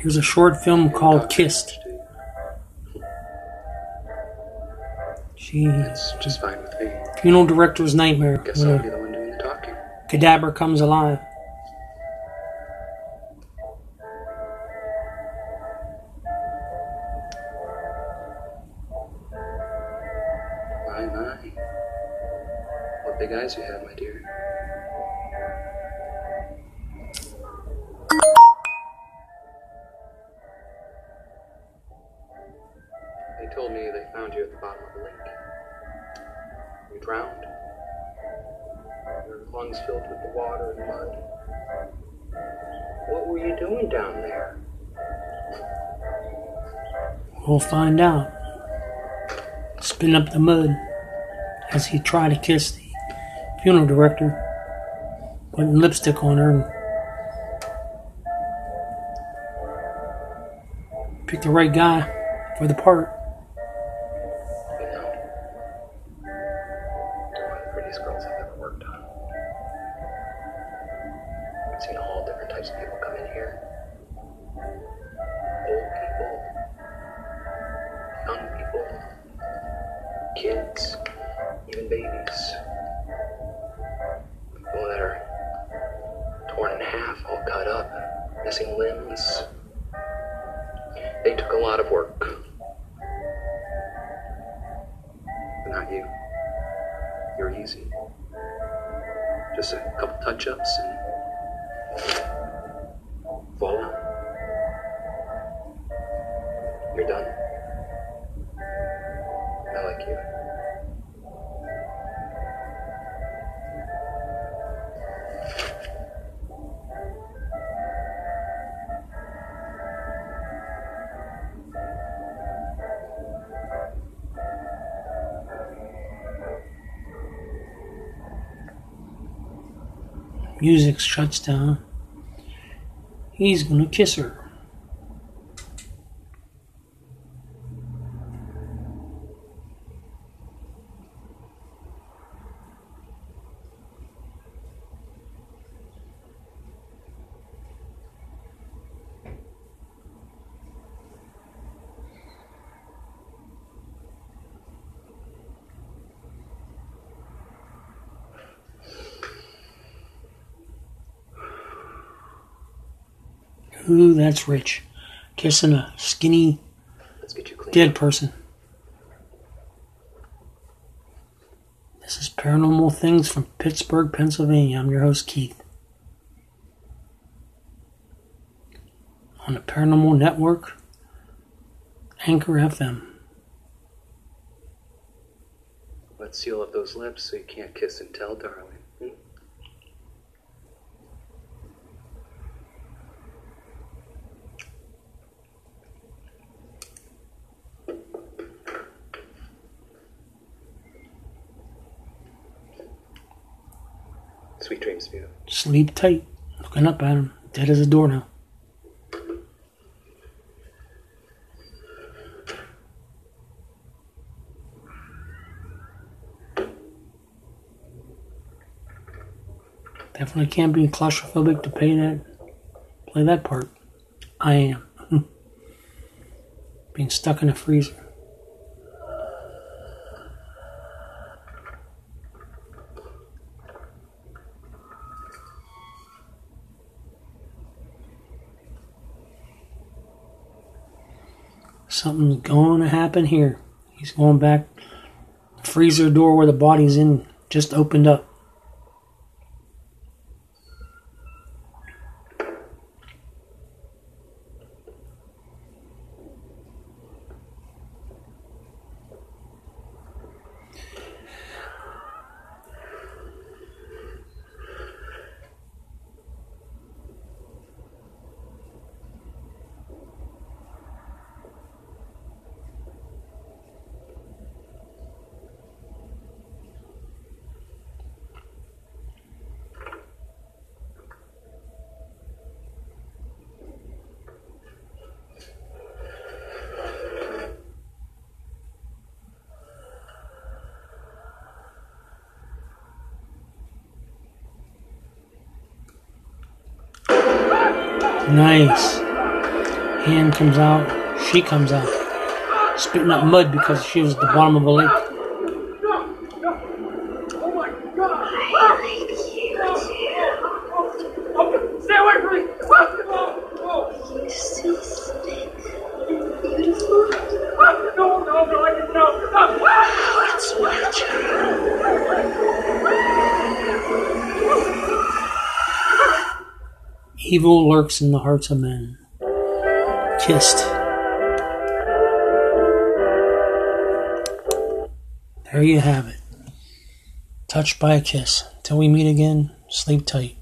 Here's a short film called Kissed. Jeez. It's just fine with me. Funeral director's nightmare. Guess I'll be the one doing the talking. cadaver comes alive. My, my. What big eyes you have, my dear. Told me they found you at the bottom of the lake. You drowned. Your lungs filled with the water and mud. What were you doing down there? We'll find out. Spin up the mud as he tried to kiss the funeral director, putting lipstick on her and picked the right guy for the part. Of people come in here. Old people, young people, kids, even babies. People that are torn in half, all cut up, missing limbs. They took a lot of work. But not you. You're easy. Just a couple touch ups and You're done. I like you. Music shuts down. He's gonna kiss her. Ooh, that's rich. Kissing a skinny Let's get you clean. dead person. This is Paranormal Things from Pittsburgh, Pennsylvania. I'm your host, Keith. On the Paranormal Network, Anchor FM. Let's seal up those lips so you can't kiss and tell, darling. Sweet dreams, Vito. Sleep tight. Looking up at him. Dead as a doornail. Definitely can't be claustrophobic to pay that play that part. I am. Being stuck in a freezer. Something's going to happen here. He's going back. Freezer door where the body's in just opened up. Nice. Hand comes out. She comes out. Spitting up mud because she was at the bottom of a lake. Oh my god! I like you too. Stay away from me! You're so slick and beautiful. No, no, no, I didn't know! It's my turn. Evil lurks in the hearts of men. Kissed. There you have it. Touched by a kiss. Till we meet again, sleep tight.